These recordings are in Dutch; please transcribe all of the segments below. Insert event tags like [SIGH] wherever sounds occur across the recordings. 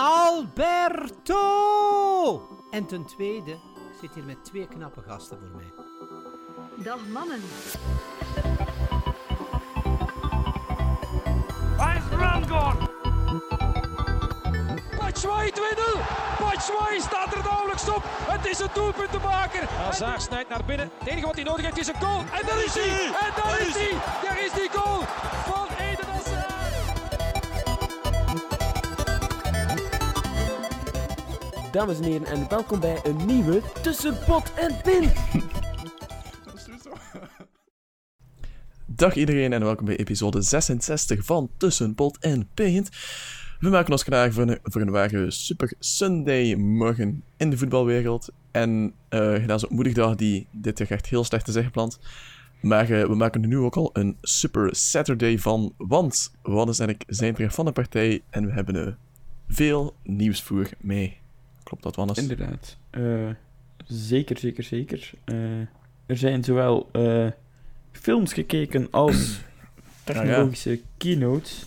Alberto! En ten tweede, ik zit hier met twee knappe gasten voor mij. Dag mannen. Waar is Rangor? Batshuayi 2-0. Batshuayi staat er nauwelijks op. Het is een doelpuntenmaker. Hazard snijdt naar binnen. Het enige wat hij nodig heeft is een goal. En daar is hij. En daar is hij. Daar is die goal Dames en heren, en welkom bij een nieuwe Tussen Pot en Pin. [LAUGHS] Dag iedereen en welkom bij episode 66 van Tussen Pot en Paint. We maken ons klaar voor een, voor een ware Super Sunday morgen in de voetbalwereld. En eh gedaan zo'n moedig dag die dit jaar echt heel slecht is ingepland. Maar eh, we maken er nu ook al een Super Saturday van, want Wannes en ik zijn terug van de partij en we hebben eh, veel nieuwsvoer mee. Klopt dat, Wannes? Inderdaad. Eh, zeker, zeker, zeker. Eh, er zijn zowel eh, films gekeken als [CLEARS THROAT] technologische keynotes,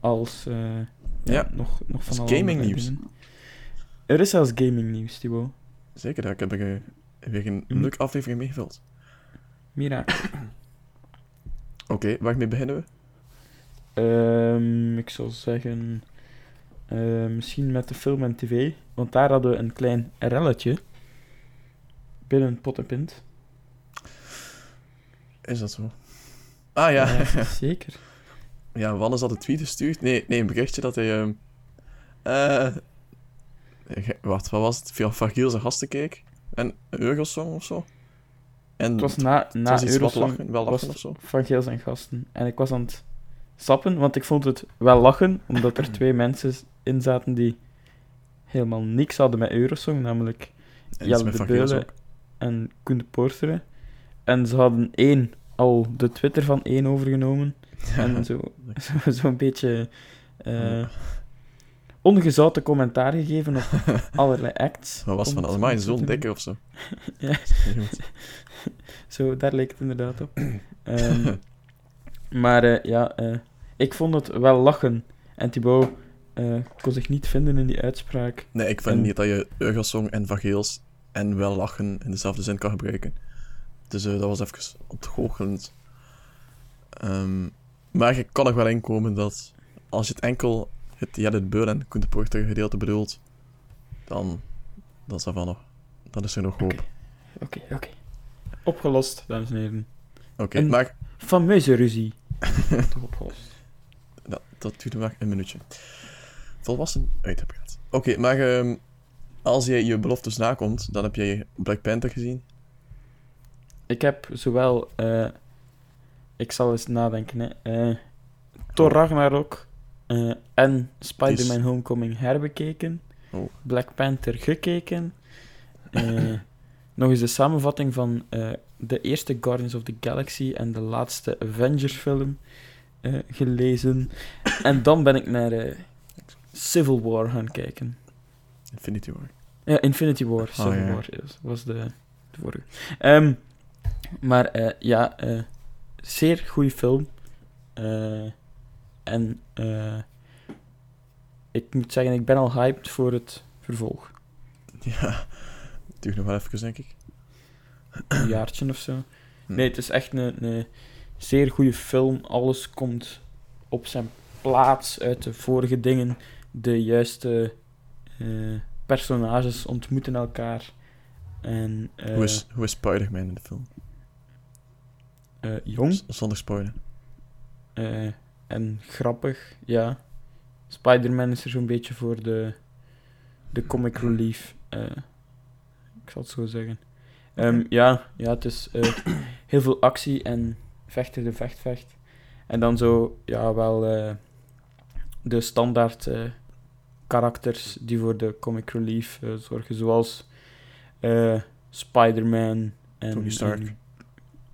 als ja, Ja, nog, nog van als alle gaming nieuws. dingen. Er is zelfs gaming nieuws, Thibaut. Zeker, daar heb ik weer een Mhm. leuke aflevering mee gevuld. Mira. [CLEARS THROAT] Oké, waarmee beginnen we? Ehm, ik zou zeggen, eh, misschien met de film en tv, want daar hadden we een klein relletje binnen Pot en Pint. Is dat zo? Ah ja, Ja, [LAUGHS] zeker. ja Wannes had een tweet gestuurd. Nee, nee een berichtje dat hij... ehm eh wacht, wat was het? Via Vagiel zijn gasten keek. En Eurosong of zo. En Het was na, na was iets wat Eurosong lachen, wel lachen of zo. van Geel zijn gasten. En ik was aan het sappen, want ik vond het wel lachen, omdat er [CLEARS THROAT] twee mensen in zaten die helemaal niks hadden met Eurosong, namelijk En Jelle de Beulen en Koen de Poorteren. En ze hadden één, al de Twitter van één overgenomen. [LAUGHS] En zo, [LAUGHS] zo, zo'n beetje eh, ongezouten commentaar gegeven op [LAUGHS] allerlei acts. Wat was van allemaal zo'n dikke of zo? Ja. Zo, daar leek het inderdaad op. [CLEARS THROAT] Ehm, maar eh, ja, eh, ik vond het wel lachen. En Thibaut eh, kon zich niet vinden in die uitspraak. Nee, ik vind En- niet dat je Eurosong en Van Geels en wel lachen in dezelfde zin kan gebruiken. Dus eh, dat was even ontgoochelend. Ehm, maar ik kan nog wel inkomen dat als je het enkel het de Beul en Koen de Porter gedeelte bedoelt, dan, dan is dat van nog. Dan is er nog hoop. Oké, Oké, oké. Opgelost, dames en heren. En- maar Fameuze ruzie. [LAUGHS] Toch opgelost. dat, dat duurt maar een minuutje. Volwassen uitgepraat. Oké, maar ehm, als je je beloftes nakomt, dan heb jij Black Panther gezien. Ik heb zowel... eh, ik zal eens nadenken, hè. eh, Thor Ragnarok eh, en Spider-Man Homecoming herbekeken. Oh. Black Panther gekeken. [LAUGHS] nog eens de samenvatting van de eerste Guardians of the Galaxy en de laatste Avengers film gelezen. En dan ben ik naar Civil War gaan kijken. Infinity War. Ja, Infinity War. Civil ja. War is- was de, de vorige. Ehm, maar eh, ja, eh, zeer goede film. Eh, en ik moet zeggen, ik ben al hyped voor het vervolg. Ja, het duurt nog wel even, denk ik. Een jaartje of zo. Hm. Nee, het is echt een, een zeer goede film. Alles komt op zijn plaats uit de vorige dingen. De juiste eh, personages ontmoeten elkaar. En, eh, Hoe is, hoe is Spider-Man in de film? eh, jong Z- Zonder spoilen. eh, en grappig, ja. Spider-Man is er zo'n beetje voor de, de comic relief. eh, ik zal het zo zeggen. Ehm, ja, ja, het is eh, heel veel actie en vechten de vecht, vecht. En dan zo, ja, wel eh, de standaard eh, karakters die voor de comic relief eh, zorgen, zoals eh, Spider-Man en... Tony Stark. en,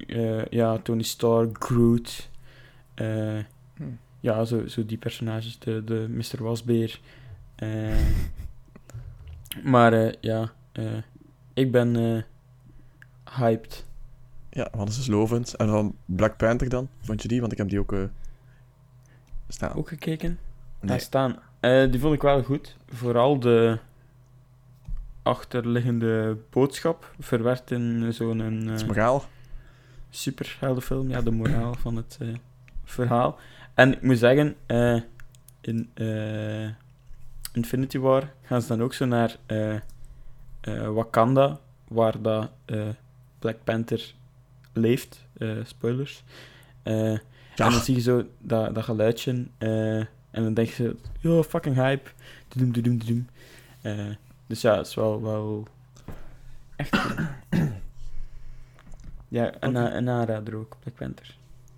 eh, ja, Tony Stark, Groot. Hmm. Ja, zo, zo die personages, de, de Mr. Wasbeer. [LAUGHS] maar ja, ik ben hyped. Ja, wat is dus lovend. En van Black Panther dan? Vond je die? Want ik heb die ook staan. Ook gekeken? Nee. Daar staan. Eh, die vond ik wel goed. Vooral de achterliggende boodschap, verwerkt in zo'n Het is eh moraal. superheldenfilm. Ja, de moraal van het eh, verhaal. En ik moet zeggen, in Infinity War gaan ze dan ook zo naar Wakanda, waar dat Black Panther leeft. Spoilers. Eh, En dan zie je zo dat, dat geluidje. En dan denk je, yo, fucking hype. Doedoem, doedoem, doedoem. Eh, dus ja, het is wel, wel echt [CLEARS THROAT] ja, een, Oké. een aanrader ook, Black Panther.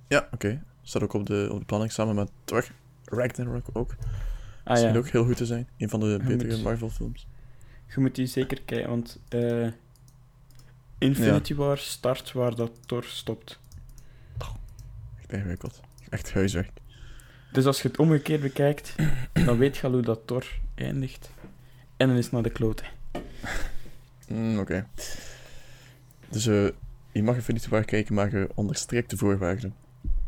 Ja, oké. Staat ook op de, op de planning samen met Thor. Ragnarok ook. Ah Schijnt ja, ook heel goed te zijn. Een van de Je betere moet- Marvel films. je moet die zeker kijken, want eh, Infinity War start waar dat Thor stopt. Echt ingewikkeld. Echt huiswerk. Dus als je het omgekeerd bekijkt, dan weet je al hoe dat Thor eindigt. En dan is het naar de klote. Mm, oké. Dus eh, je mag Infinity War kijken, maar je onder strikte voorwaarden.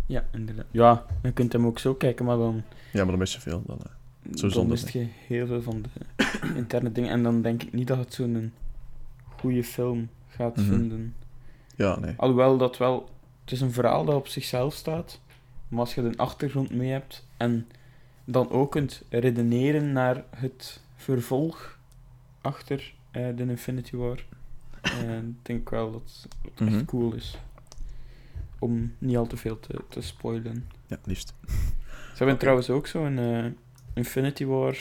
Ja, inderdaad. Ja, je kunt hem ook zo kijken, maar dan, Ja, maar dan mis je veel. Dan, eh. Zo dan mist je heel veel van de interne dingen. En dan denk ik niet dat het zo'n goede film gaat Mhm. vinden. Ja, nee. Alhoewel dat wel... Het is een verhaal dat op zichzelf staat. Maar als je de achtergrond mee hebt en dan ook kunt redeneren naar het vervolg achter eh, de Infinity War, eh, [LAUGHS] denk ik wel dat het Mhm. echt cool is. Om niet al te veel te, te spoilen. Ja, liefst. Ze hebben trouwens ook zo'n eh, Infinity War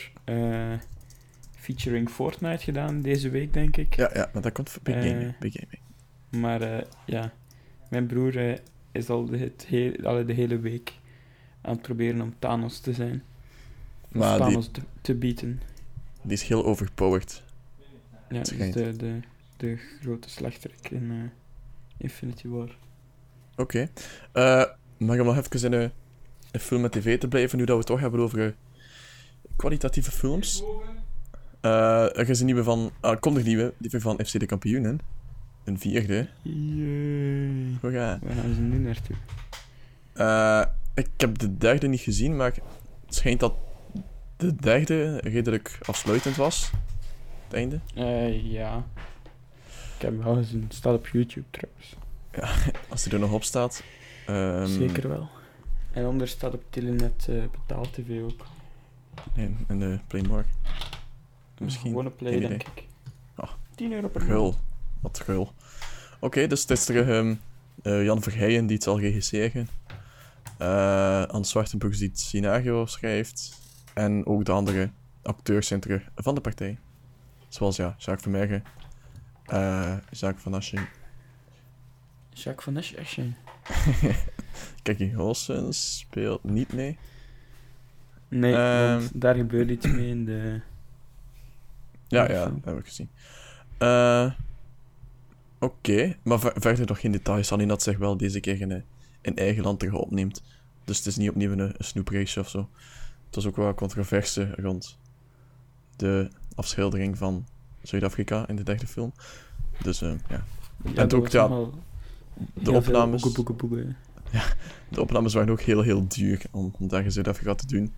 featuring Fortnite gedaan deze week, denk ik. Ja, ja, maar dat komt voor Big Gaming. Big Gaming. Maar ja, mijn broer is al de, het heel, alle de hele week aan het proberen om Thanos te zijn. Of Maar die, Thanos te, te beaten. die is heel overpowered. Ja, dus schijnt. de, de, de grote slechterik in eh, Infinity War. Oké. Eh, maar om nog even in een, een film met tv te blijven, nu dat we het toch hebben over kwalitatieve films. Eh, er is een nieuwe van... ah, er komt een nieuwe, die van FC de Kampioenen. Een vierde. Jee. Hoera. Waar gaan ze nu naartoe? Eh, ik heb de derde niet gezien, maar het schijnt dat de derde redelijk afsluitend was. Het einde. Eh, ja. Ik heb hem wel gezien. Het staat op YouTube trouwens. [LAUGHS] Als die er nog op staat. Ehm, Zeker wel. En anders staat op Telenet eh betaald tv ook. Nee, in de Playmore. Misschien. Gewoon een play, denk ik. Ah. 10 euro per Gul. Wat gul. Oké, dus het is terug ehm, eh, Jan Verheijen die het zal regisseren. Eh Hans Zwartenbroeks die het scenario schrijft. En ook de andere acteurs zijn terug van de partij. Zoals ja, Jacques Vermeergen, eh Jacques Van Aschen, Jacques van Eschen. [LAUGHS] Kiki Goossens speelt niet mee. Nee, Ehm. want daar gebeurt iets mee in de... Ja, Ja, dat heb ik gezien. Eh, Oké, maar ver- verder nog geen details. Alleen dat zich wel deze keer in, eh, in eigen land terug opneemt. Dus het is niet opnieuw een, een snoeprace of zo. Het was ook wel controverse rond de afschildering van Zuid-Afrika in de derde film. Dus eh, ja, Ja, dat ook, ja, de opnames, boeken, boeken, boeken. de opnames waren ook heel, heel duur om, om daar in Zuid-Afrika te doen.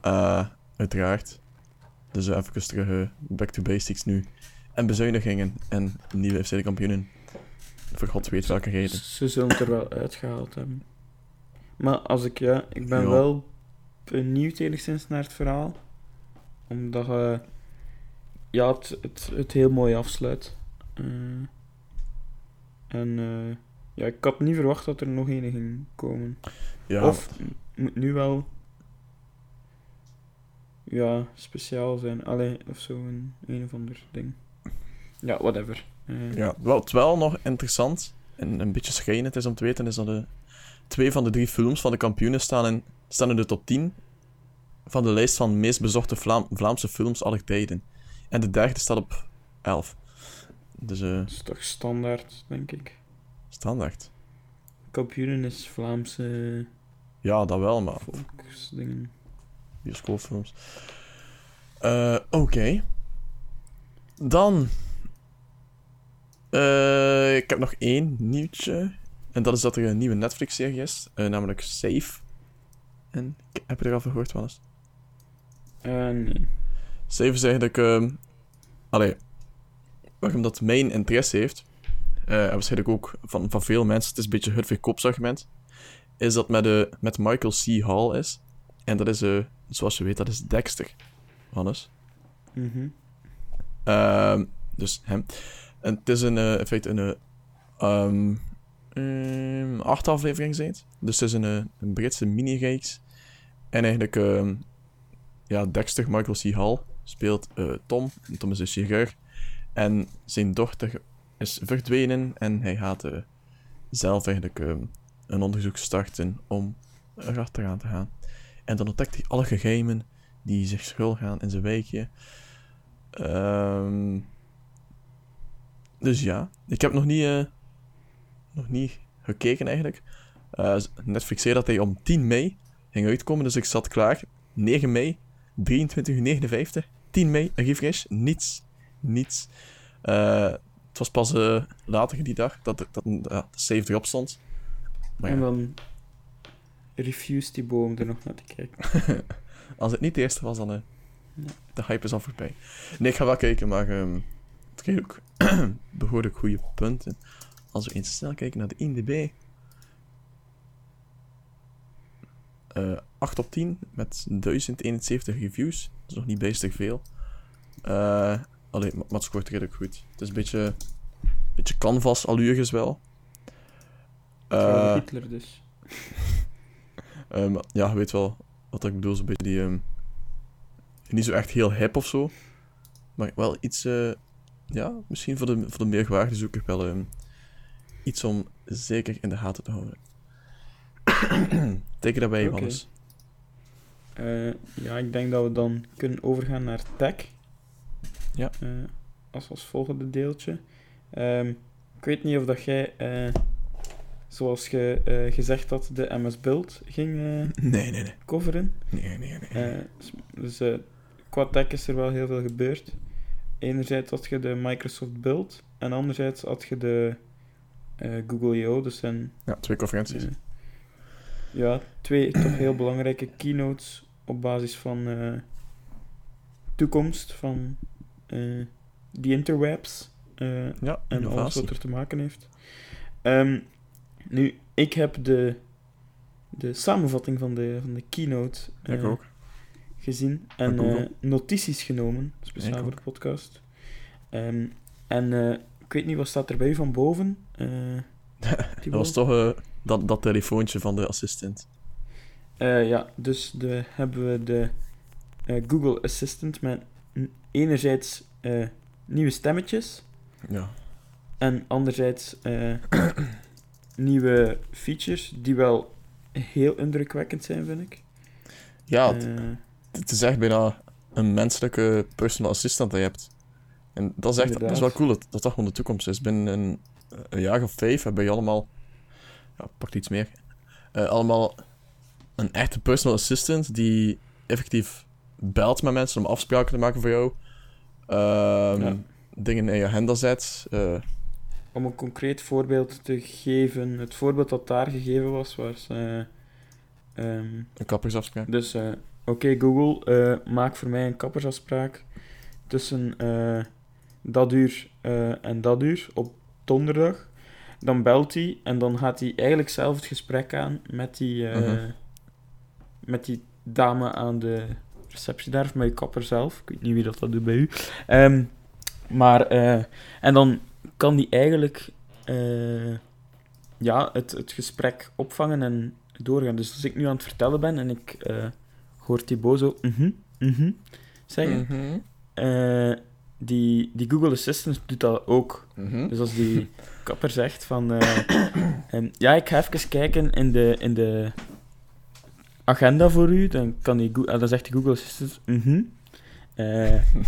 Eh, uiteraard. Dus eh, even terug eh, back to basics nu. En bezuinigingen en nieuwe FC kampioenen. Voor god weet welke reden. Ze zullen het er wel uitgehaald hebben. Maar als ik, ja, ik ben Ja. wel benieuwd enigszins naar het verhaal. Omdat eh ja, het, het, het heel mooi afsluit. Eh, en eh, ja, ik had niet verwacht dat er nog een ging komen. Ja, Of moet nu wel ja, speciaal zijn. Allee, of zo, een, een of ander ding. Ja, whatever. Eh, ja, wat wel nog interessant en een beetje schrijnend is om te weten, is dat de twee van de drie films van de kampioenen staan in, staan in de top 10 van de lijst van meest bezochte Vlaam- Vlaamse films aller tijden. En de derde staat op 11. Dus eh Dat is toch standaard, denk ik. standaard. Kampioenen is Vlaamse Ja, dat wel, maar volksdingen. bioscoopfilms. Eh, Oké. Dan. Eh, ik heb nog één nieuwtje. En dat is dat er een nieuwe Netflix-serie is, eh, namelijk Safe. En ik heb je er al van gehoord? Eh, nee. Cijfers is eigenlijk... ehm allee, waarom dat mijn interesse heeft, en waarschijnlijk ook van, van veel mensen, het is een beetje het verkoopsargument, is dat met, de met Michael C. Hall is. En dat is, eh, zoals je weet, dat is Dexter. Hannes. Mhm. Ehm, dus hem. En het is een, eh, in feite een... ehm, ehm, acht afleveringen zijn. Dus het is een, eh, een Britse mini-reeks. En eigenlijk... ehm, ja, Dexter, Michael C. Hall, speelt eh, Tom. Tom is een chirurg. En zijn dochter is verdwenen. En hij gaat zelf eigenlijk een onderzoek starten om erachteraan te gaan. En dan ontdekt hij alle geheimen die zich schuilgaan in zijn wijkje. Ehm, dus ja, ik heb nog niet, eh, nog niet gekeken eigenlijk. Eh, Netflix zei dat hij om 10 mei ging uitkomen, dus ik zat klaar. 9 mei, 23.59 10 mei, een refresh, niets, niets. Eh, het was pas later die dag dat, dat, de save erop stond. Maar En ja, dan refused die boom er nog naar te kijken. [LAUGHS] als het niet de eerste was, dan Ja. de hype is al voorbij. Nee, ik ga wel kijken, maar ehm het krijgt ook [CLEARS THROAT] behoorlijk goede punten. Als we eens snel kijken naar de IMDb. Eh 8 op 10 met 1071 reviews. Dat is nog niet bijster veel. Eh allee, maar het scoort redelijk goed. Het is een beetje, beetje canvas allures wel. Eh, Hitler dus. [LAUGHS] Ja, je weet wel wat ik bedoel. Zo'n beetje die... ehm, niet zo echt heel hip of zo. Maar wel iets... eh, ja, misschien voor de, voor de meerwaardezoeker wel ehm, iets om zeker in de gaten te houden. [CLEARS THROAT] Teken daarbij, Oké. Johannes. Eh, ja, ik denk dat we dan kunnen overgaan naar tech. Ja. Eh, als, als volgende deeltje. Ehm, ik weet niet of dat jij, eh, zoals je gezegd had, de MS Build ging [LAUGHS] Nee, nee, nee. coveren. Nee, nee, nee. S- dus qua tech is er wel heel veel gebeurd. Enerzijds had je de Microsoft Build en anderzijds had je de eh, Google I.O. Dus zijn Ja, twee conferenties. eh, ja, twee toch heel belangrijke keynotes op basis van eh, toekomst van die interwebs ja, en alles wat er te maken heeft. Ehm, nu, ik heb de, de samenvatting van de, van de keynote Ik ook. Gezien en eh, notities genomen, speciaal voor de podcast. Ehm, en eh, ik weet niet, wat staat er bij u van boven? Eh, [LAUGHS] Dat was toch dat, dat telefoontje van de assistent. Ja, dus de, hebben we de Google Assistant met enerzijds nieuwe stemmetjes Ja. en anderzijds [COUGHS] nieuwe features die wel heel indrukwekkend zijn, vind ik. Ja, het, het is echt bijna een menselijke personal assistant dat je hebt. En dat is echt dat is wel cool dat, dat dat gewoon de toekomst is. Binnen een, een jaar of vijf hebben je allemaal, ja, pak iets meer, eh, allemaal een echte personal assistant die effectief belt met mensen om afspraken te maken voor jou. Ehm, Ja. Dingen in je agenda zet. eh, om een concreet voorbeeld te geven, het voorbeeld dat daar gegeven was, was... eh, ehm, een kappersafspraak. Dus, oké Google, eh, maak voor mij een kappersafspraak tussen eh, dat uur eh, en dat uur op donderdag. Dan belt hij en dan gaat hij eigenlijk zelf het gesprek aan met die, eh, Mhm. met die dame aan de receptie daar, of met je kapper zelf. Ik weet niet wie dat, dat doet bij u. Ehm, maar, en dan kan die eigenlijk ja, het, het gesprek opvangen en doorgaan. Dus als ik nu aan het vertellen ben en ik eh hoor Thibaut zo mhm, mhm zeggen, Mhm. eh, die, die Google Assistant doet dat ook. Dus als die kapper zegt van... eh, ehm, ja, ik ga even kijken in de, in de agenda voor u, dan, kan die, ah, dan zegt die Google Assistant mhm.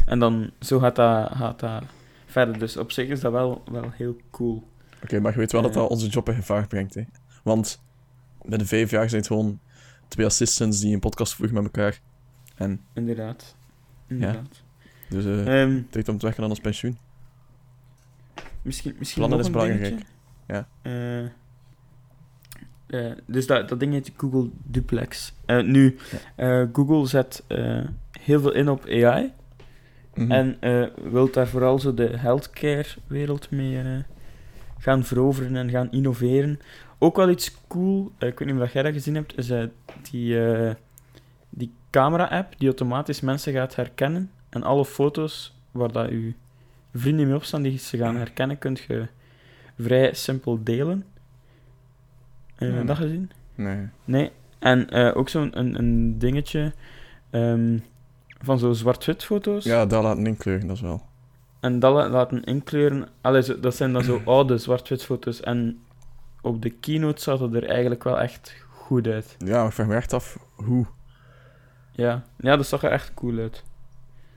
En dan zo gaat dat, gaat dat verder. Dus op zich is dat wel, wel heel cool. Oké, maar je weet wel dat dat onze job in gevaar brengt, hè. Want binnen vijf jaar zijn het gewoon twee assistants die een podcast voeren met elkaar. En Inderdaad. Inderdaad. dus eh Ehm, tijd om te weg gaan aan ons pensioen. Misschien, misschien Plannen is een belangrijk. Ja. Eh, eh, dus dat, dat ding heet Google Duplex. Eh, nu, eh, Google zet eh, heel veel in op AI. Mhm. En eh wil daar vooral zo de healthcare-wereld mee gaan veroveren en gaan innoveren. Ook wel iets cool, eh, ik weet niet of jij dat gezien hebt, is eh, die, eh, die camera-app die automatisch mensen gaat herkennen. En alle foto's waar dat je vrienden mee opstaan die ze gaan herkennen, kunt je vrij simpel delen. Heb je dat gezien? Nee. Nee. En ook zo'n een, een dingetje ehm, van zo'n zwart-wit foto's. Ja, daar laten inkleuren, dat is wel. En dat la- laten inkleuren. Allee, dat zijn dan zo [CLEARS THROAT] oude zwart-wit foto's. En op de keynote zag het er eigenlijk wel echt goed uit. Ja, maar ik vraag me echt af hoe. Ja, ja dat zag er echt cool uit.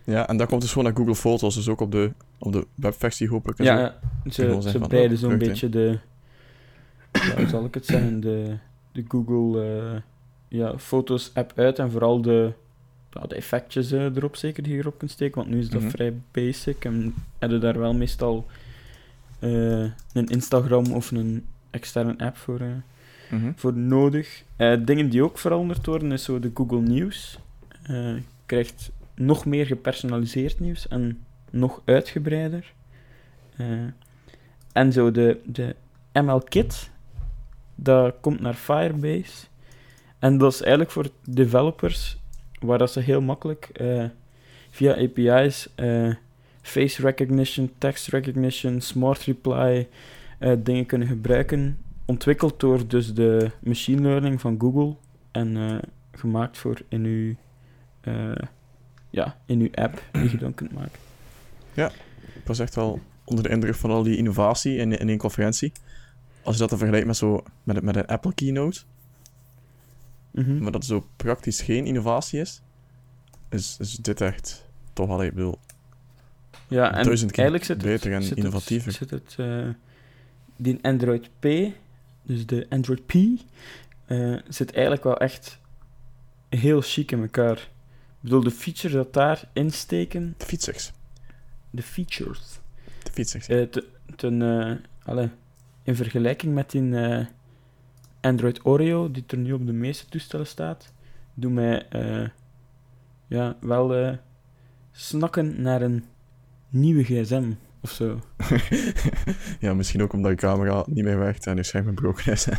Ja, en dat komt dus gewoon naar Google Foto's, dus ook op de, op de webversie hopelijk. en Ja, zo. ze, ze breiden oh, zo'n beetje de... Ja, hoe zal ik het zeggen? De, de Google eh, ja, Foto's-app uit. En vooral de, ja, de effectjes eh, erop zeker die je erop kunt steken. Want nu is dat Mhm. vrij basic. En hebben daar wel meestal eh, een Instagram of een externe app voor... eh, Mhm. voor nodig. Eh, dingen die ook veranderd worden, is zo de Google News. Eh, je krijgt nog meer gepersonaliseerd nieuws en nog uitgebreider. Eh, en zo de, de ML Kit, dat komt naar Firebase. En dat is eigenlijk voor developers, waar dat ze heel makkelijk eh, via API's eh, face recognition, text recognition, smart reply eh, dingen kunnen gebruiken ontwikkeld door dus de machine learning van Google en eh, gemaakt voor in uw, eh, ja, in uw app die je dan kunt maken. Ik was echt wel onder de indruk van al die innovatie in, in één conferentie. Als je dat dan vergelijkt met, zo, met, met een Apple keynote, Mhm. maar dat zo praktisch geen innovatie is, is, is dit echt toch wel, ik bedoel, Ja, en duizend keer eigenlijk zit het, beter en zit innovatiever. Het, zit het, die Android P, dus de Android P, eh, zit eigenlijk wel echt heel chic in elkaar. Ik bedoel, de features dat daarin steken, de fietsers. de features, De fietsers. Eh, te- ten, eh, allee, in vergelijking met die eh, Android Oreo, die er nu op de meeste toestellen staat, doet mij eh, ja, wel eh, snakken naar een nieuwe gsm of zo. [LAUGHS] ja, misschien ook omdat je camera niet meer werkt en je scherm gebroken is en,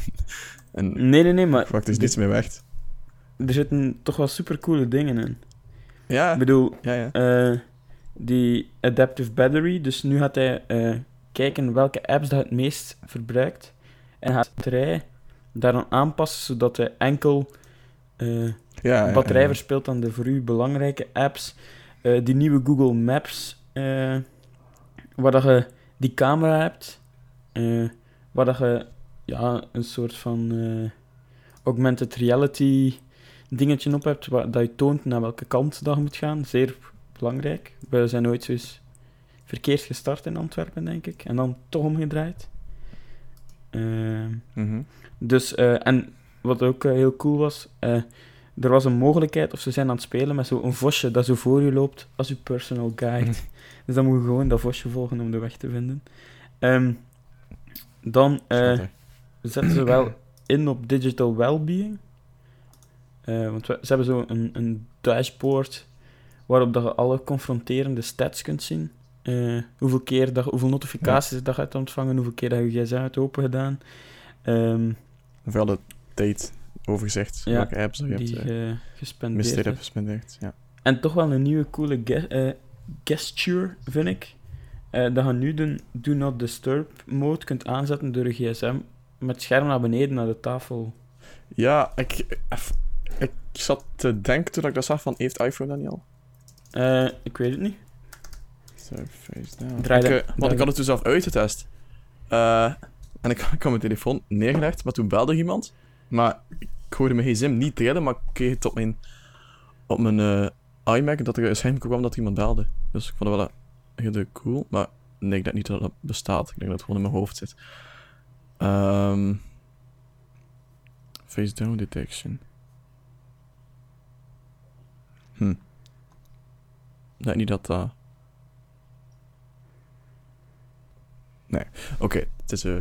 en Nee, nee, nee, maar praktisch dit- niets meer werkt. er zitten toch wel supercoole dingen in. Ja, Ik bedoel, ja, ja. eh, die Adaptive Battery, dus nu gaat hij eh, kijken welke apps dat het meest verbruikt en gaat de batterij daaraan aanpassen, zodat hij enkel eh, ja, batterij ja. verspilt aan de voor u belangrijke apps. Die nieuwe Google Maps, waar dat je die camera hebt, eh, waar dat je ja, een soort van eh, augmented reality dingetje op hebt, waar dat je toont naar welke kant dat je moet gaan. Zeer belangrijk. We zijn ooit eens verkeerd gestart in Antwerpen, denk ik, en dan toch omgedraaid. Eh, Mhm. dus, eh, en wat ook heel cool was, er was een mogelijkheid, of ze zijn aan het spelen met zo'n vosje dat zo voor je loopt als je personal guide. [LAUGHS] Dus dan moet je gewoon dat vosje volgen om de weg te vinden. Ehm, dan eh, zetten ze wel in op digital well-being. Eh, want we- ze hebben zo een, een dashboard waarop dat je alle confronterende stats kunt zien. Eh, hoeveel keer dat, hoeveel notificaties dat je hebt ontvangen, hoeveel keer dat je gsm hebt open gedaan. Ehm, Vooral de tijd overzicht, Ja, welke apps je hebt die eh, je gespendeerd hebt. hebt gespendeerd. Ja. En toch wel een nieuwe coole gesture, vind ik. Eh, dat je nu de Do Not Disturb mode kunt aanzetten door je gsm met het scherm naar beneden naar de tafel. Ja, ik, eff- ik zat te denken toen ik dat zag van, heeft iPhone dat niet al? Eh, ik weet het niet. So, face down. Draai ik, eh, want draai ik had het dus zelf uitgetest. Eh, en ik, [LAUGHS] ik had mijn telefoon neergelegd, maar toen belde iemand. Maar ik hoorde mijn gsm niet trillen, maar ik kreeg het op mijn, op mijn eh, iMac dat er scherm kwam dat iemand belde. Dus ik vond het wel eh, heel cool, maar nee, ik denk niet dat dat bestaat. Ik denk dat het gewoon in mijn hoofd zit. Ehm, face down detection. Hm. Ik denk niet dat dat... Nee. Oké, het is, eh,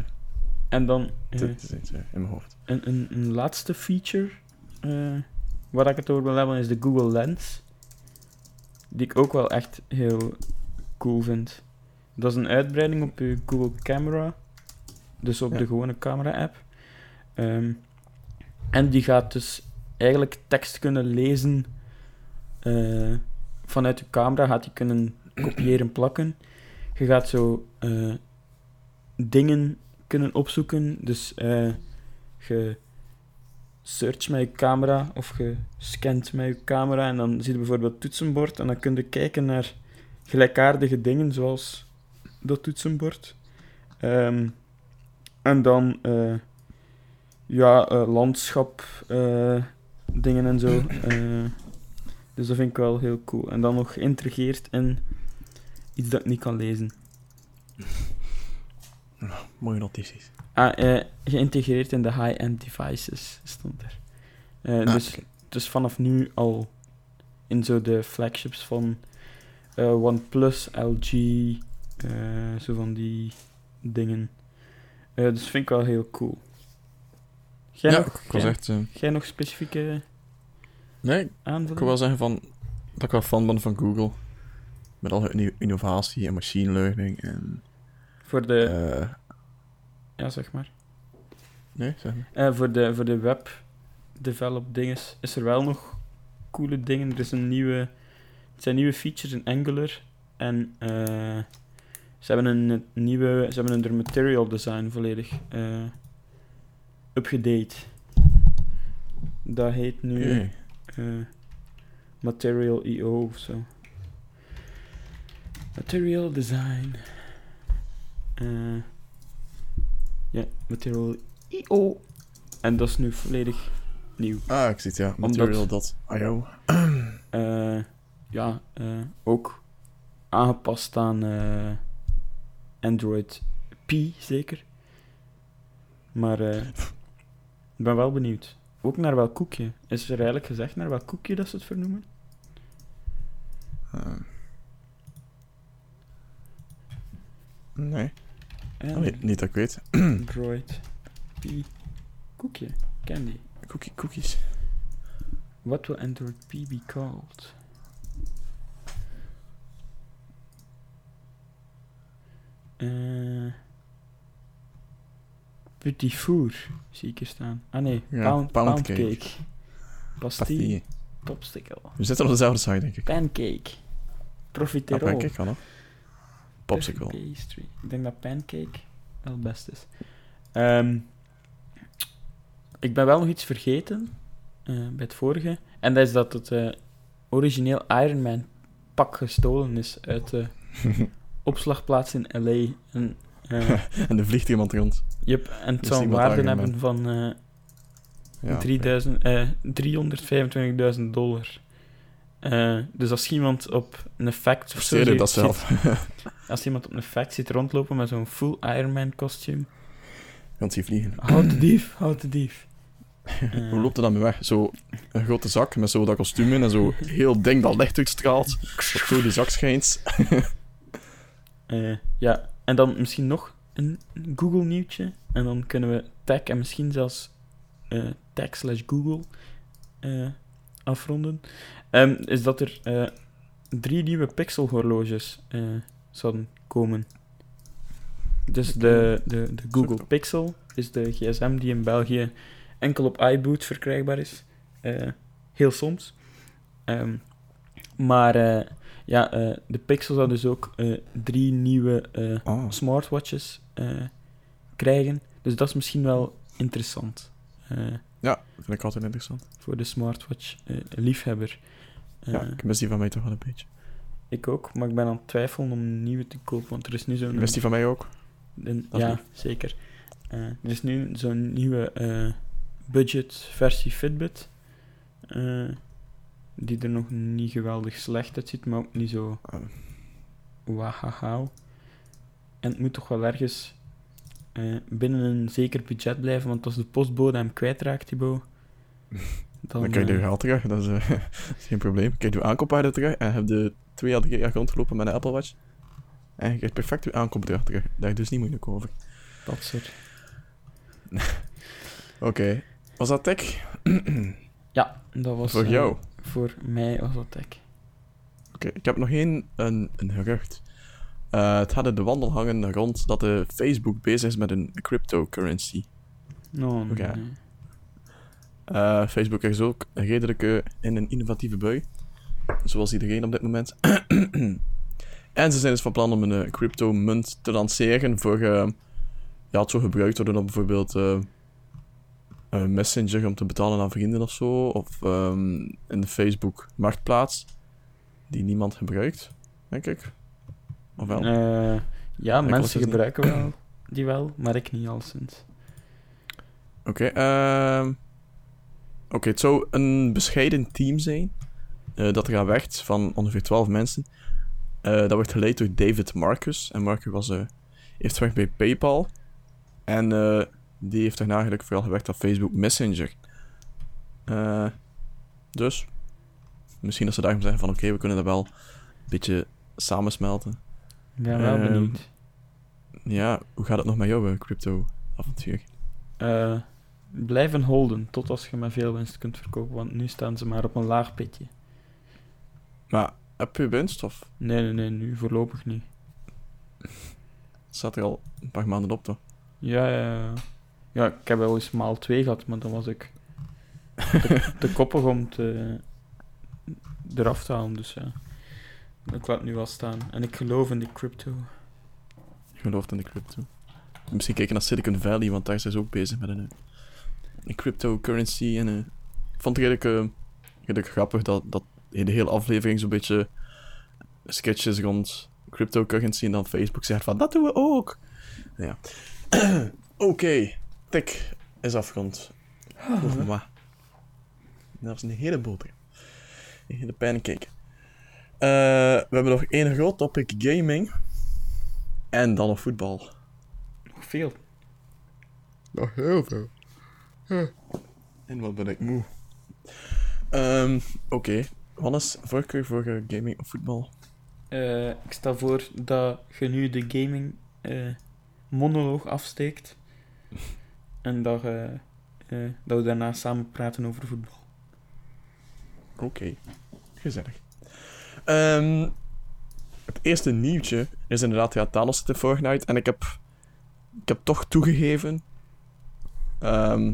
En dan eh, het is iets eh, in mijn hoofd. een, een, een laatste feature eh, waar ik het over wil hebben is de Google Lens. Die ik ook wel echt heel cool vind. Dat is een uitbreiding op je Google Camera. Dus op Ja. de gewone camera-app. Ehm, en die gaat dus eigenlijk tekst kunnen lezen eh, vanuit je camera. Gaat die kunnen [CLEARS THROAT] kopiëren, plakken. Je gaat zo eh, dingen kunnen opzoeken. Dus eh, je search met je camera of je scant met je camera en dan zie je bijvoorbeeld toetsenbord en dan kun je kijken naar gelijkaardige dingen zoals dat toetsenbord. Ehm, en dan eh, ja, eh, landschap eh, dingen en zo. [CLEARS THROAT] Dus dat vind ik wel heel cool. En dan nog geïntegreerd in iets dat ik niet kan lezen. [LAUGHS] Mooie notities. Ah, eh, geïntegreerd in de high-end devices stond er. Eh, Ah, dus, dus vanaf nu al in zo de flagships van eh, OnePlus, LG, zo van die dingen. Dus vind ik wel heel cool. Jij, ja, nog, ik was jij, echt... jij nog specifieke nee, ik wil wel zeggen van, dat ik wel fan ben van Google. Met al hun inno- innovatie en machine learning en... Voor de... ja, zeg maar. nee, zeg maar. Eh, voor, de, voor de web develop dinges is er wel nog coole dingen. Er is een nieuwe, het zijn nieuwe features in Angular. En eh, ze hebben een nieuwe, ze hebben hun material design volledig eh upgedate. Dat heet nu Material IO of zo. Material design. Eh, ja, Material IO. En dat is nu volledig nieuw. Ah, ik zie het, ja. Omdat- Material.io. [CLEARS THROAT] Eh, ja, eh, ook aangepast aan eh, Android P, zeker. Maar eh, [LAUGHS] ik ben wel benieuwd. Ook naar welk koekje. Is er eigenlijk gezegd naar welk koekje dat ze het vernoemen? Eh. Nee. Oh, nee, niet dat ik weet. [CLEARS THROAT] Android P koekje. Candy. Cookie, cookies. What will Android P be called? Eh Petit four, zie ik hier staan. Ah nee, Ja, pound, pound pound cake. cake. Pastille, Pastille. popsicle, We zitten op dezelfde site, denk ik. pancake, Ah, profiterol, pancake kan nog. Popsicle. pastry. Ik denk dat pancake wel het best is. Ehm, ik ben wel nog iets vergeten eh, bij het vorige. En dat is dat het eh, origineel Iron Man pak gestolen is uit de [LAUGHS] opslagplaats in LA. En, eh, [LAUGHS] en er vliegt iemand rond. yep, en het zou een waarde hebben van eh, Ja, 3000, eh, 325.000 dollar. Eh, dus als iemand op een fact of zo ziet- dat ziet- zelf? [LAUGHS] als iemand op een fact ziet rondlopen met zo'n full Iron Man kostuum, Want die vliegen. houd de dief, houd de dief. Eh, Hoe loopt er dan mee weg? Zo een grote zak met zo dat kostuum in en zo heel ding dat licht uitstraalt. Dat zo die zak schijnt. [LAUGHS] Eh, ja, en dan misschien nog een Google nieuwtje. En dan kunnen we tag en misschien zelfs eh, tag slash Google eh, afronden. Ehm, is dat er eh, drie nieuwe Pixel horloges eh, zouden komen. Dus de, de, de Google. Pixel is de gsm die in België enkel op iBoot verkrijgbaar is. Eh, heel soms. Ehm, maar ja, de Pixel zou dus ook drie nieuwe Oh, smartwatches krijgen. Dus dat is misschien wel interessant ja, vind ik altijd interessant. voor de smartwatch-liefhebber. Ja, ik mis die van mij toch wel een beetje. Ik ook, maar ik ben aan het twijfelen om een nieuwe te kopen, want er is nu zo'n... Mis die van mij ook? een- ja, lief. zeker. Eh, er is nu zo'n nieuwe eh, budget-versie Fitbit, eh, die er nog niet geweldig slecht uitziet, maar ook niet zo Ah. wahahau. En het moet toch wel ergens binnen een zeker budget blijven, want als de postbode hem kwijtraakt, Thibaut, [LAUGHS] dan... Dan krijg je eh, je geld terug, dat is, eh, [LAUGHS] dat is geen probleem. Krijg je aankoopwaarde terug en heb je twee à drie jaar rondgelopen met een Apple Watch. En je krijgt perfect je aankoopbedrag terug. Daar dus niet moeilijk over. dat soort... [LAUGHS] Oké. Was dat tech? [CLEARS THROAT] Ja, dat was... Voor eh, jou? Voor mij was dat tech. Oké, ik heb nog één een, een gerucht. Eh, het hadden de wandelhangen rond dat de Facebook bezig is met een cryptocurrency. No, Oké. nee. Eh, Facebook is ook redelijk eh, in een innovatieve bui. Zoals iedereen op dit moment. [CLEARS THROAT] en ze zijn dus van plan om een eh, crypto-munt te lanceren voor... ja, het zo gebruikt worden op bijvoorbeeld... een messenger om te betalen aan vrienden of zo. Of ehm, in de Facebook-marktplaats. Die niemand gebruikt, denk ik. Of wel? Ja, mensen niet- gebruiken wel, die wel, maar ik niet al sinds. Oké, ehm Oké, het zou een bescheiden team zijn. eh, dat eraan werkt van ongeveer 12 mensen. Eh, dat wordt geleid door David Marcus. En Marcus was, eh heeft gewerkt bij PayPal. En die heeft daarna eigenlijk vooral gewerkt aan Facebook Messenger. Dus, misschien dat ze daarom zeggen van oké, we kunnen dat wel een beetje samensmelten. Ik ben wel Ehm, benieuwd. Ja, hoe gaat het nog met jouw crypto-avontuur? Eh, blijven holden tot als je met veel winst kunt verkopen, want nu staan ze maar op een laag pitje. Maar heb je winst of Nee, nee, nee, nu voorlopig niet. [LAUGHS] staat er al een paar maanden op toch? Ja, ja, ja. Ja, ik heb wel eens maal 2 gehad, maar dan was ik te, [LAUGHS] te koppig om te, eraf te halen, dus ja. Ik laat het nu wel staan. En ik geloof in die crypto. Je gelooft in de crypto. Misschien kijken naar Silicon Valley, want daar zijn ze ook bezig met een, een cryptocurrency. En, eh, ik vond het redelijk, eh, redelijk grappig dat, dat de hele aflevering zo'n beetje sketches rond cryptocurrency en dan Facebook zegt van dat doen we ook. Ja. [CLEARS THROAT] Oké, tik is afgerond. Over maar. Dat is een hele boterham. Een hele pancake. Eh, we hebben nog één groot topic, gaming. En dan nog voetbal. Nog veel. Nog heel veel. En wat ben ik moe. Ehm, Oké. Hannes, voorkeur voor eh, gaming of voetbal? Eh, ik stel voor dat je nu de gaming eh, monoloog afsteekt. [LAUGHS] En dat, dat we daarna samen praten over voetbal. Oké. Gezellig. Ehm, het eerste nieuwtje is inderdaad, ja, Thanos zit in Fortnite. En ik heb, ik heb toch toegegeven... ehm,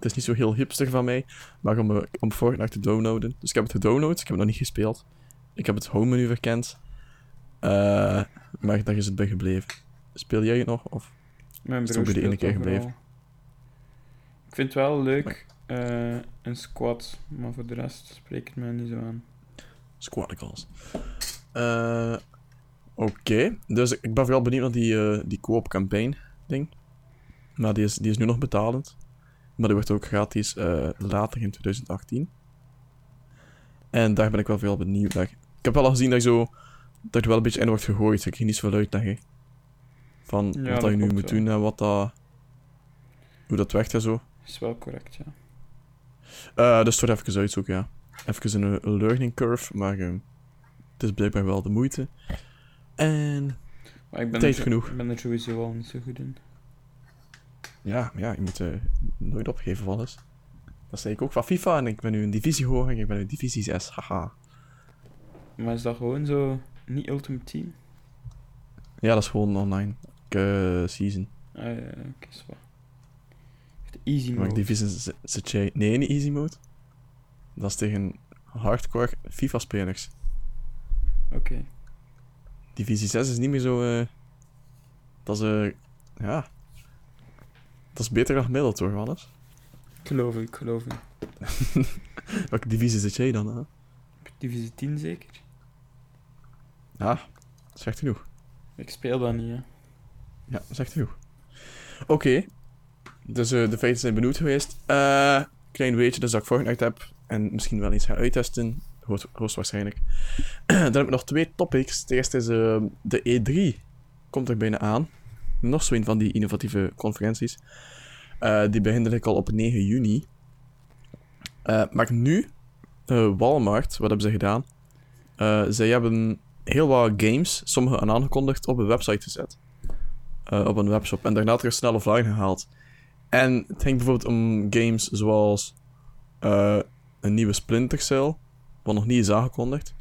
het is niet zo heel hipster van mij, maar om, eh, om Fortnite te downloaden. Dus ik heb het gedownload, ik heb het nog niet gespeeld. Ik heb het home menu verkend. Eh, maar daar is het bij gebleven. Speel jij het nog? Of? Mijn Is het broer bij de ene keer gebleven? overal. Ik vind het wel leuk, eh, een squad, maar voor de rest spreekt het mij niet zo aan. Squadicals. Eh Oké, dus ik ben vooral benieuwd naar die, eh, die co-op campaign ding. Maar die is, die is nu nog betalend. Maar die wordt ook gratis eh, later in 2018. En daar ben ik wel veel benieuwd naar. Ik heb wel al gezien dat je zo... Dat er wel een beetje in wordt gegooid. Ik ging niet zoveel uitleggen. Van Ja, wat dat je nu moet wel. doen en wat dat... Hoe dat werkt en zo. Is wel correct, ja. Eh, dus voor even uitzoeken, ja. Even een, een learning curve, maar eh, het is blijkbaar wel de moeite. En Maar ik ben Tijd er, genoeg. Ik ben er sowieso al niet zo goed in. Ja, ja je moet eh, nooit opgeven van alles. Dat zei ik ook van FIFA en ik ben nu een divisie hoger en ik ben nu divisie 6, haha. Maar is dat gewoon zo niet Ultimate Team? Ja, dat is gewoon online eh, season. Ah ja, oké, zwaar. De easy Maar mode. divisie z- zit jij... Nee, niet easy mode. Dat is tegen hardcore FIFA-spelers. Oké. Divisie 6 is niet meer zo... eh, dat is... eh, ja... Dat is beter dan gemiddeld, hoor. Ik geloof ik geloof [LAUGHS] u. Welke divisie zit jij dan, hè? Divisie 10 zeker? Ja, echt genoeg. Ik speel dat niet, hè. Ja, echt genoeg. Oké. Dus eh, de feiten zijn benieuwd geweest. Eh klein weetje dus dat ik Fortnite heb. En misschien wel eens ga uittesten. Hoogst, hoogstwaarschijnlijk. [CLEARS THROAT] Dan heb ik nog twee topics. Het eerste is eh, de E3. Komt er bijna aan. Nog zo een van die innovatieve conferenties. Eh, die begint eigenlijk al op 9 juni. Eh, maar nu, eh, Walmart, wat hebben ze gedaan? Zij hebben heel wat games, sommige aan aangekondigd, op een website gezet op een webshop en daarna terug snel offline gehaald. En het ging bijvoorbeeld om games zoals een nieuwe Splinter Cell, wat nog niet is aangekondigd.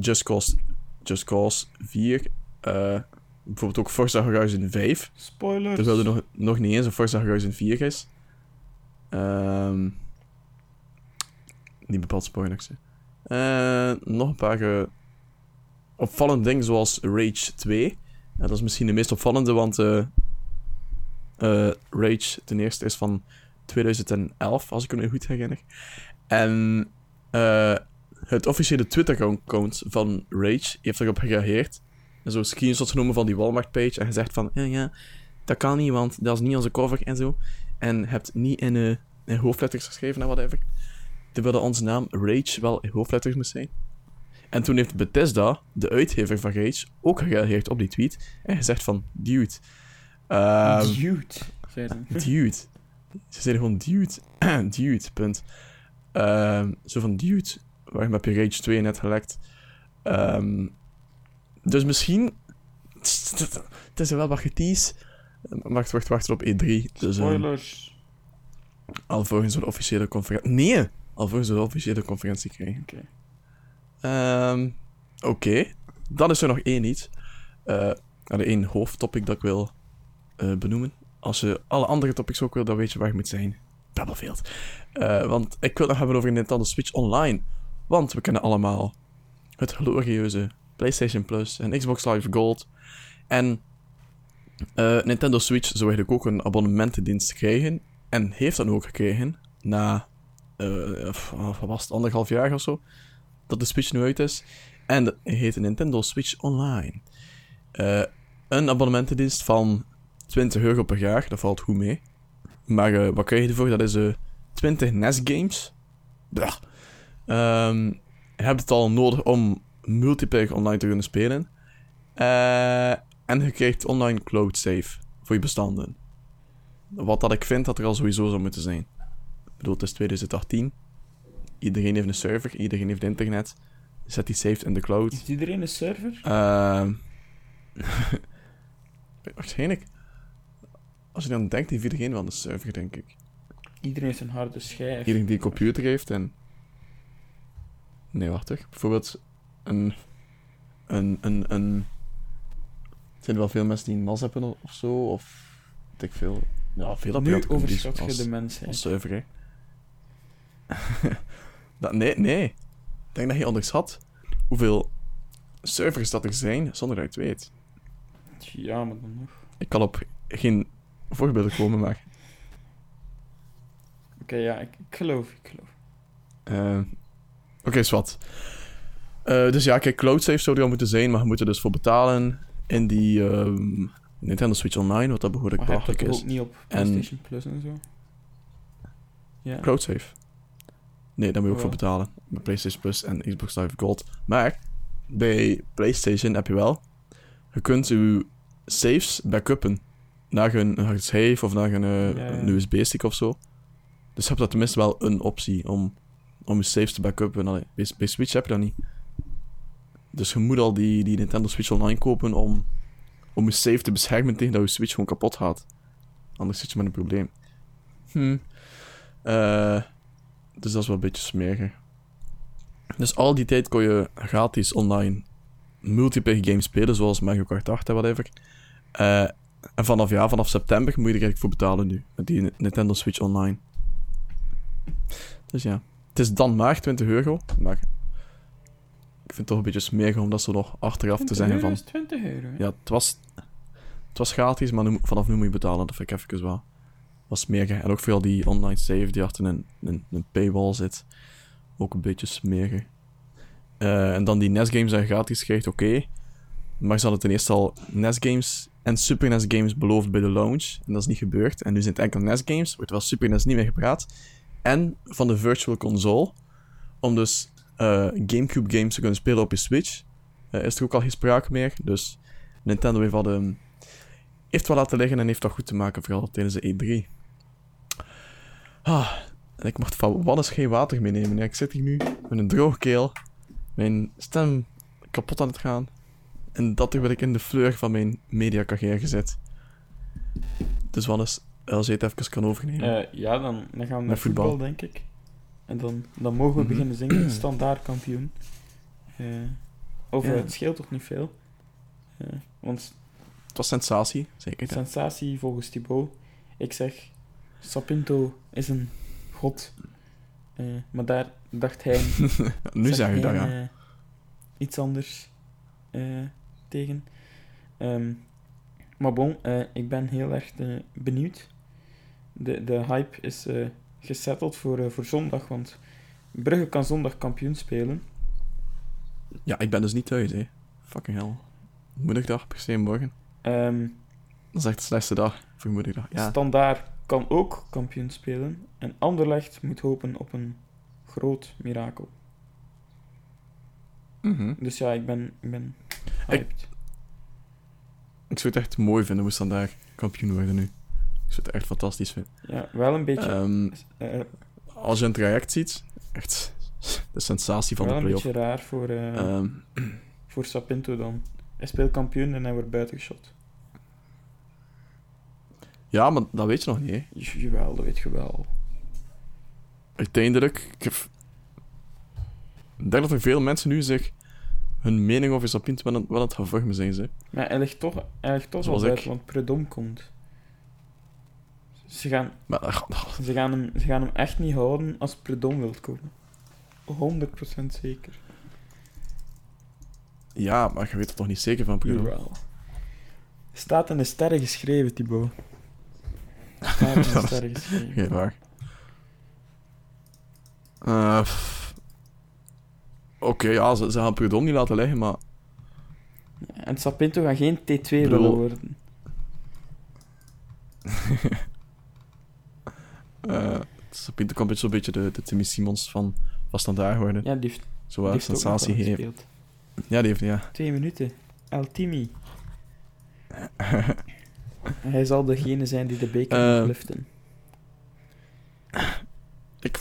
Just, Cause, Just Cause 4. eh, bijvoorbeeld ook Forza Horizon 5. Spoilers. Terwijl er nog, nog niet eens een Forza Horizon 4 is. Ehm niet bepaald spoilers. Eh, nog een paar eh, opvallende dingen zoals Rage 2. En dat is misschien de meest opvallende, want eh, Rage ten eerste is van 2011, als ik me goed herinner. En het officiële Twitter-account van Rage heeft erop gereageerd. En zo screenshots genomen van die Walmart-page en gezegd van... Ja, ja, dat kan niet, want dat is niet onze cover en zo. En hebt niet in, eh, in hoofdletters geschreven en whatever. Terwijl onze naam Rage wel in hoofdletters moest zijn. En toen heeft Bethesda, de uitgever van Rage, ook gereageerd op die tweet. En gezegd van, dude... ehm, Dude. dude. Ze zeiden gewoon dude. [CLEARS THROAT] dude, punt. Ehm, zo van dude, waarom heb je Rage 2 net gelekt? Ehm, dus misschien... Het is wel wat geteased. Wacht, wacht, wacht op E3. Dus, ehm, Spoilers. alvorens we de officiële conferentie... Nee! Alvorens we de officiële conferentie krijgen. Oké. Ehm, Oké. Dan is er nog één iets. Eh er één hoofdtopic dat ik wil eh, benoemen. Als je alle andere topics ook wil, dan weet je waar je moet zijn. Battlefield. Eh, want ik wil het nog hebben over Nintendo Switch Online. Want we kennen allemaal het glorieuze PlayStation Plus en Xbox Live Gold. En eh, Nintendo Switch zou eigenlijk ook een abonnementendienst krijgen. En heeft dat ook gekregen. Na, wat was het, anderhalf jaar of zo. Dat de Switch nu uit is. En dat heet Nintendo Switch Online. Eh, een abonnementendienst van 20 euro per jaar. Dat valt goed mee. Maar wat krijg je ervoor? Dat is eh 20 NES games. Blah. Ehm, je het al nodig om multiplayer online te kunnen spelen. Eh, en je krijgt online cloud save voor je bestanden. Wat dat ik vind dat er al sowieso zou moeten zijn. Ik bedoel, het is 2018. Iedereen heeft een server, iedereen heeft internet. Zet die saved in de cloud. Is iedereen een server? Ehm [LAUGHS] waarschijnlijk. Als je dan denkt, heeft iedereen wel een server, denk ik. Iedereen heeft een harde schijf. Iedereen die een computer heeft en... Nee, wacht toch. Bijvoorbeeld een... Een... Een... een... Zijn er wel veel mensen die een NAS hebben of zo? Of... Weet ik veel. Ja, veel nu overschat je als- de mensheid. als server, hè. [LAUGHS] dat, nee, nee. Ik denk dat je onderschat hoeveel servers dat er zijn zonder dat je het weet. Ja, maar dan nog. Ik kan op geen voorbeelden komen, maar... Oké, ja, ik, ik geloof, ik geloof. eh, Oké, wat. Eh, dus ja, kijk, cloud save zou er al moeten zijn, maar je moet er dus voor betalen in die ehm, Nintendo Switch Online, wat dat behoorlijk Maar belachelijk is. ook niet op En- PlayStation Plus en zo? Ja. Cloud save. Nee, daar moet je ook voor betalen. Bij PlayStation Plus en Xbox Live Gold. Maar bij PlayStation heb je wel. Je kunt je saves backuppen naar een save of naar een, eh, Ja, ja. een USB-stick of zo. Dus je hebt dat tenminste wel een optie om, om je saves te backuppen. Allee, bij, bij Switch heb je dat niet. Dus je moet al die, die Nintendo Switch Online kopen om, om je save te beschermen tegen dat je Switch gewoon kapot gaat. Anders zit je met een probleem. Hm. Dus dat is wel een beetje smerig. Dus al die tijd kon je gratis online multiplayer games spelen, zoals Mario Kart 8 en whatever. Eh, en vanaf, ja, vanaf september moet je er eigenlijk voor betalen nu, met die Nintendo Switch Online. Dus ja, het is dan maar 20 euro, maar vind het toch een beetje smerig om dat zo nog achteraf te 20 zeggen van... is 20 euro. hè? Ja, het was, het was gratis, maar nu, vanaf nu moet je betalen. Dat vind ik even wel. Was smerig. En ook vooral die online save die achter een, een, een paywall zit. Ook een beetje smerig. Eh, en dan die NES games zijn gratis krijgt, oké. Maar ze hadden ten eerste al NES games en Super NES games beloofd bij de launch. En dat is niet gebeurd. En nu zijn het enkel NES games. Wordt wel Super NES niet meer gepraat. En van de Virtual Console. Om dus Gamecube games te kunnen spelen op je Switch. eh, is er ook al geen sprake meer. Dus Nintendo heeft, al, ehm, heeft wel laten liggen en heeft dat goed te maken, vooral tijdens de E3. Ah, en ik mocht van Wannes geen water meenemen. Ja, ik zit hier nu met een droge keel, mijn stem kapot aan het gaan. En dat terwijl ik in de fleur van mijn mediacarrière gezet. Dus Wannes, als je het even kan overnemen. Eh, ja, dan, dan gaan we naar voetbal. voetbal, denk ik. En dan, dan mogen we Mhm. beginnen zingen, [CLEARS THROAT] standaard kampioen. Eh, Ja. eh, het scheelt toch niet veel. Eh, want Het was sensatie, zeker. ja. sensatie volgens Thibaut. Ik zeg, Sapinto is een god. Eh, maar daar dacht hij... [LAUGHS] nu zeg ik dat, ja. iets anders tegen. Ehm, maar bon, ik ben heel erg benieuwd. De, de hype is gesetteld voor, eh, voor zondag, want Brugge kan zondag kampioen spelen. Ja, ik ben dus niet thuis, hè. Fucking hell. Moedigdag, per se morgen. Ehm Dat is echt de slechtste dag voor moedigdag. Ja. Standaard kan ook kampioen spelen. En Anderlecht moet hopen op een groot mirakel. Mhm. Dus ja, ik ben, ik ben hyped. Ik zou het echt mooi vinden moest dan daar kampioen worden nu. Ik zou het echt fantastisch vinden. Ja, wel een beetje... Ehm, eh, als je een traject ziet, echt de sensatie van wel de een play-off. beetje raar voor, eh, Ehm, voor Sapinto dan. Hij speelt kampioen en hij wordt buitengeschot. ja, maar dat weet je nog niet, hè. Jawel, dat weet je wel. Uiteindelijk, ik, heb... ik denk dat er veel mensen nu zich hun mening over Sapinto wel aan, wel het gaan vormen zijn, ze. Maar hij ligt toch, hij ligt toch Zoals buiten, ik. want Predom komt. Ze gaan, Maar dat gaat- ze, gaan hem, ze gaan hem echt niet houden als Predom wilt komen. 100% zeker. ja, maar je weet er toch niet zeker van, Bruno? Jawel. Staat in de sterren geschreven, Thibaut. Staat in de [LAUGHS] sterren geschreven. Geen waar. Eh, pff. Oké, ja, ze, ze gaan Prudom niet laten liggen, maar... En Sapinto gaat geen T2 bedoel- willen worden. [LAUGHS] eh kan een beetje, zo'n beetje de, de Timmy Simons van, van Standaard worden. Ja, die heeft, Zo die sensatie gespeeld. Ja, die heeft, ja. Twee minuten. El Timi. [LAUGHS] Hij zal degene zijn die de beker Eh, mag liften. ik,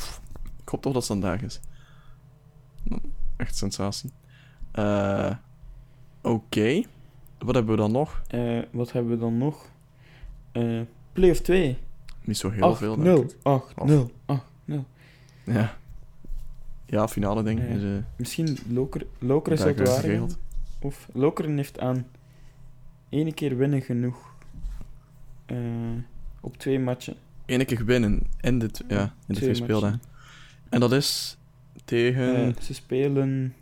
ik hoop toch dat Standaard is. Echt sensatie. Eh, Oké. Wat hebben we dan nog? Eh, wat hebben we dan nog? Eh play of 2. Niet zo heel 8 veel, 0 denk ik. 8 0 8 0 Ja. Ja, finale ding. Ja. Is, eh, Misschien Loker, is het. Of Lokeren heeft aan ene keer winnen genoeg. Eh, op twee matchen. Ene keer winnen in de, ja, in de twee speeldagen. En dat is tegen, Eh, ze spelen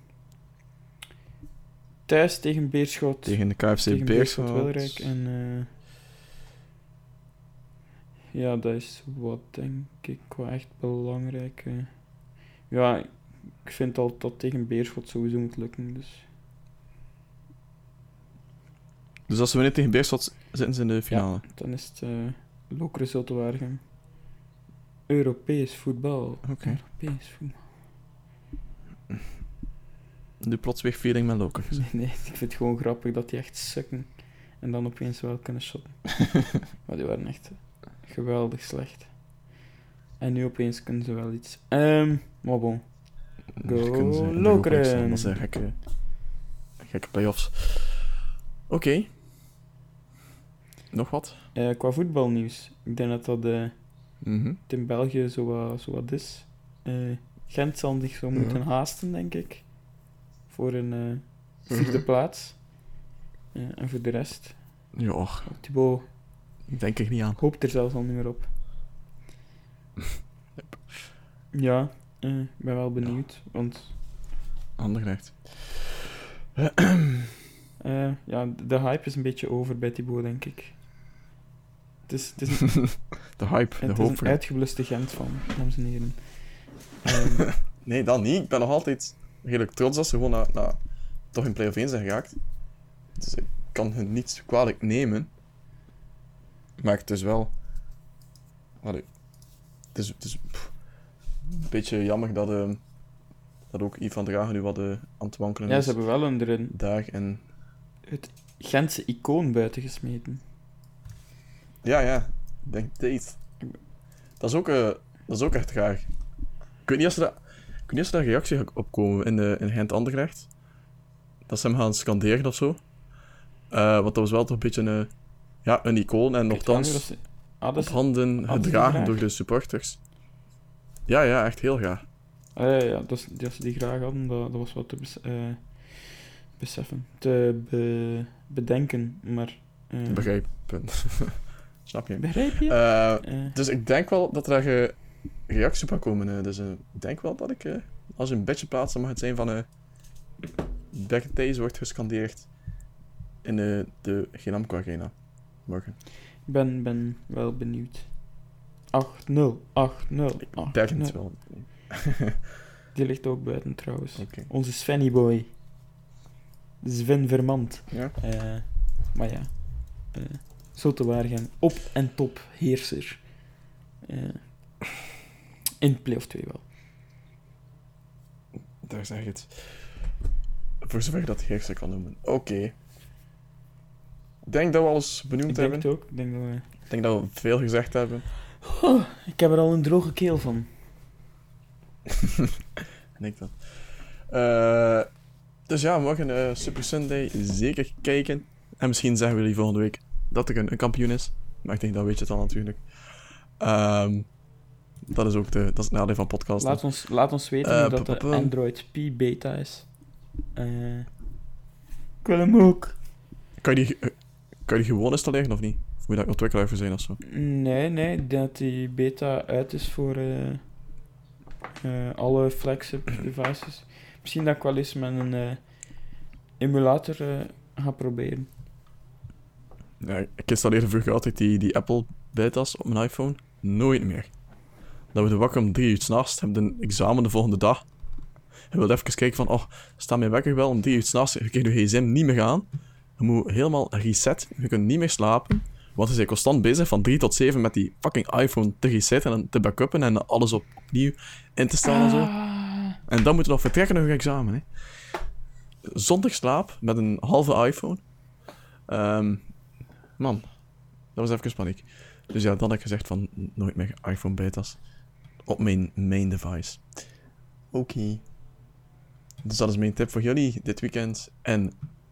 thuis tegen Beerschot. tegen de KFC tegen Beerschot. Wilrijk. En ja, dat is wat denk ik wel echt belangrijk. eh. ja, ik vind al dat tegen Beerschot sowieso moet lukken. Dus Dus als ze winnen tegen Beerschot, zitten ze in de finale. dan is het uh, Lokeren Zultewaardigem. Europees voetbal. Oké. Europees voetbal. De plots weer feeling met Loker. [LAUGHS] Nee, nee, ik vind het gewoon grappig dat die echt sukken. En dan opeens wel kunnen shotten. [LAUGHS] maar die waren echt geweldig slecht. En nu opeens kunnen ze wel iets. Ehm, maar bon. Go Lokeren. Dat zijn gekke, gekke play-offs. Oké. Nog wat? Eh, qua voetbalnieuws. Ik denk dat dat eh, Mhm. in België zo wat, zo wat is. Eh, Gent zal zich zo moeten haasten, denk ik. Voor een Mhm. vierde plaats. En voor de rest. Ja, Thibaut denk ik niet aan. hoopt er zelfs al niet meer op. [LAUGHS] Ja, eh, ik ben wel benieuwd. Want Anderlecht. [CLEARS THROAT] eh, ja, de hype is een beetje over bij Thibaut, denk ik. Het is, het is, [LAUGHS] een- de hype, de het is hoop een uitgebluste Gent van, dames en heren. [LAUGHS] Ehm, Nee, dat niet. Ik ben nog altijd redelijk trots dat ze gewoon naar, toch in play-off 1 zijn geraakt. Dus ik kan hun niet kwalijk nemen. Maar het is wel... Allee, het is, het is pff, een beetje jammer dat, eh, dat ook Ivan Dragen nu wat eh, aan het wankelen ja, is. ze hebben wel een, er een Daar en... het Gentse icoon buiten gesmeten. Ja, ja. Ik denk deze. Dat is ook, eh, dat is ook echt raar. Ik weet niet of ze daar, ik weet niet of ze daar reactie op komen in, de, in Gent Anderlecht. Dat ze hem gaan scanderen of zo. Eh want dat was wel toch een beetje een, ja, een icoon en nogthans Ah, op handen gedragen door de supporters. Ja, ja, echt heel graag. Ah, ja, ja, dat, is- dat ze die graag hadden, dat, dat was wat te bes- eh, beseffen. Te be- bedenken, maar... eh, Begrijpen. [LAUGHS] Snap je? Begrijp je? Eh, dus ik denk wel dat er eh, reactie op gaat komen. dus ik denk wel dat ik, als een beetje plaatst, dan mag het zijn van... Beck Days wordt gescandeerd in eh, de Genamco Arena. Morgen. Ik ben, ben wel benieuwd. 8-0, 8-0, 8-0. Ik denk het wel. [LAUGHS] Die ligt ook buiten trouwens. Onze Svenny boy. Sven Vermand. Ja? Eh, maar ja. eh zo te Waregem. Op en top heerser. Eh, in play-off 2 wel. Daar zeg je het. Voor zover dat heerser kan noemen. Oké. Ik denk dat we alles benoemd Ik denk hebben. het ook. Ik denk dat we... Ik denk dat we veel gezegd hebben. Oh, ik heb er al een droge keel van. [LAUGHS] Ik dan. Eh, dus ja, morgen eh Super Sunday zeker kijken. En misschien zeggen we jullie volgende week dat er een, een kampioen is. Maar ik denk dat weet je het al natuurlijk. Ehm, dat is ook de, dat is het nadeel van podcasten. Laat ons, laat ons weten Eh, hoe dat de. Android P beta is. Eh, ik wil hem ook. Kan, je die, kan je die gewoon installeren of niet? Of moet je daar ontwikkelaar voor zijn of zo? Nee, nee, dat die beta uit is voor eh, eh, alle flagship [CLEARS THROAT] devices. Misschien dat ik wel eens met een eh, emulator ga proberen. Ja, ik installeerde vroeger altijd die, die Apple beta's op mijn iPhone. Nooit meer. Dat we de wakker om drie uur s'nachts hebben een examen de volgende dag. En wilde even kijken van, oh, staat mijn wekker wel om drie uur s'nachts? Je krijgt je gsm niet meer aan. Je moet helemaal reset. Je kunt niet meer slapen. Want ze zijn constant bezig van 3 tot 7 met die fucking iPhone te resetten en te backuppen en alles op, opnieuw in te stellen en zo. Ah, En dan moeten we nog vertrekken naar je examen. Hè. Zonder slaap met een halve iPhone. Ehm, man, dat was even paniek. Dus ja, dan heb ik gezegd van nooit meer iPhone beta's op mijn main device. Oké. Dus dat is mijn tip voor jullie dit weekend. En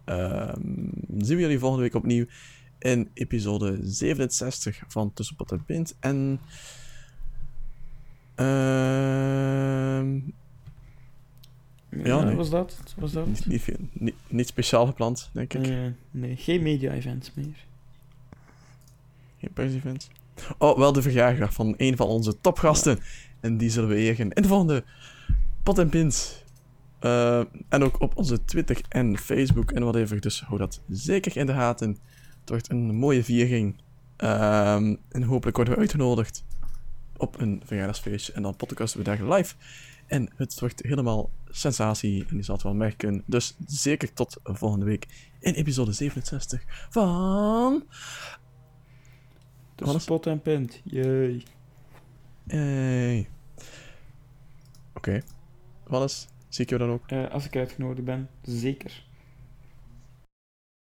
ehm, zien we jullie volgende week opnieuw in episode 67 van Tussen Pot en Pint. En... ehm ja, nee. was dat? Was dat? niet, niet, veel- niet, niet speciaal gepland, denk ik. Eh, nee, geen media events meer. Geen pers-events. Oh, wel de verjaardag van een van onze topgasten. En die zullen we eren in de volgende Pot en Pint. Eh, en ook op onze Twitter en Facebook en whatever. Dus hou dat zeker in de gaten. Het wordt een mooie viering. Ehm, en hopelijk worden we uitgenodigd op een verjaardagsfeestje. En dan podcasten we daar live. En het wordt helemaal sensatie. En je zal het wel merken. Dus zeker tot volgende week in episode 67 van... Alles? spot en pint. Jee. Hey. Oké. Wannes, zie ik jou dan ook? Eh, als ik uitgenodigd ben, zeker.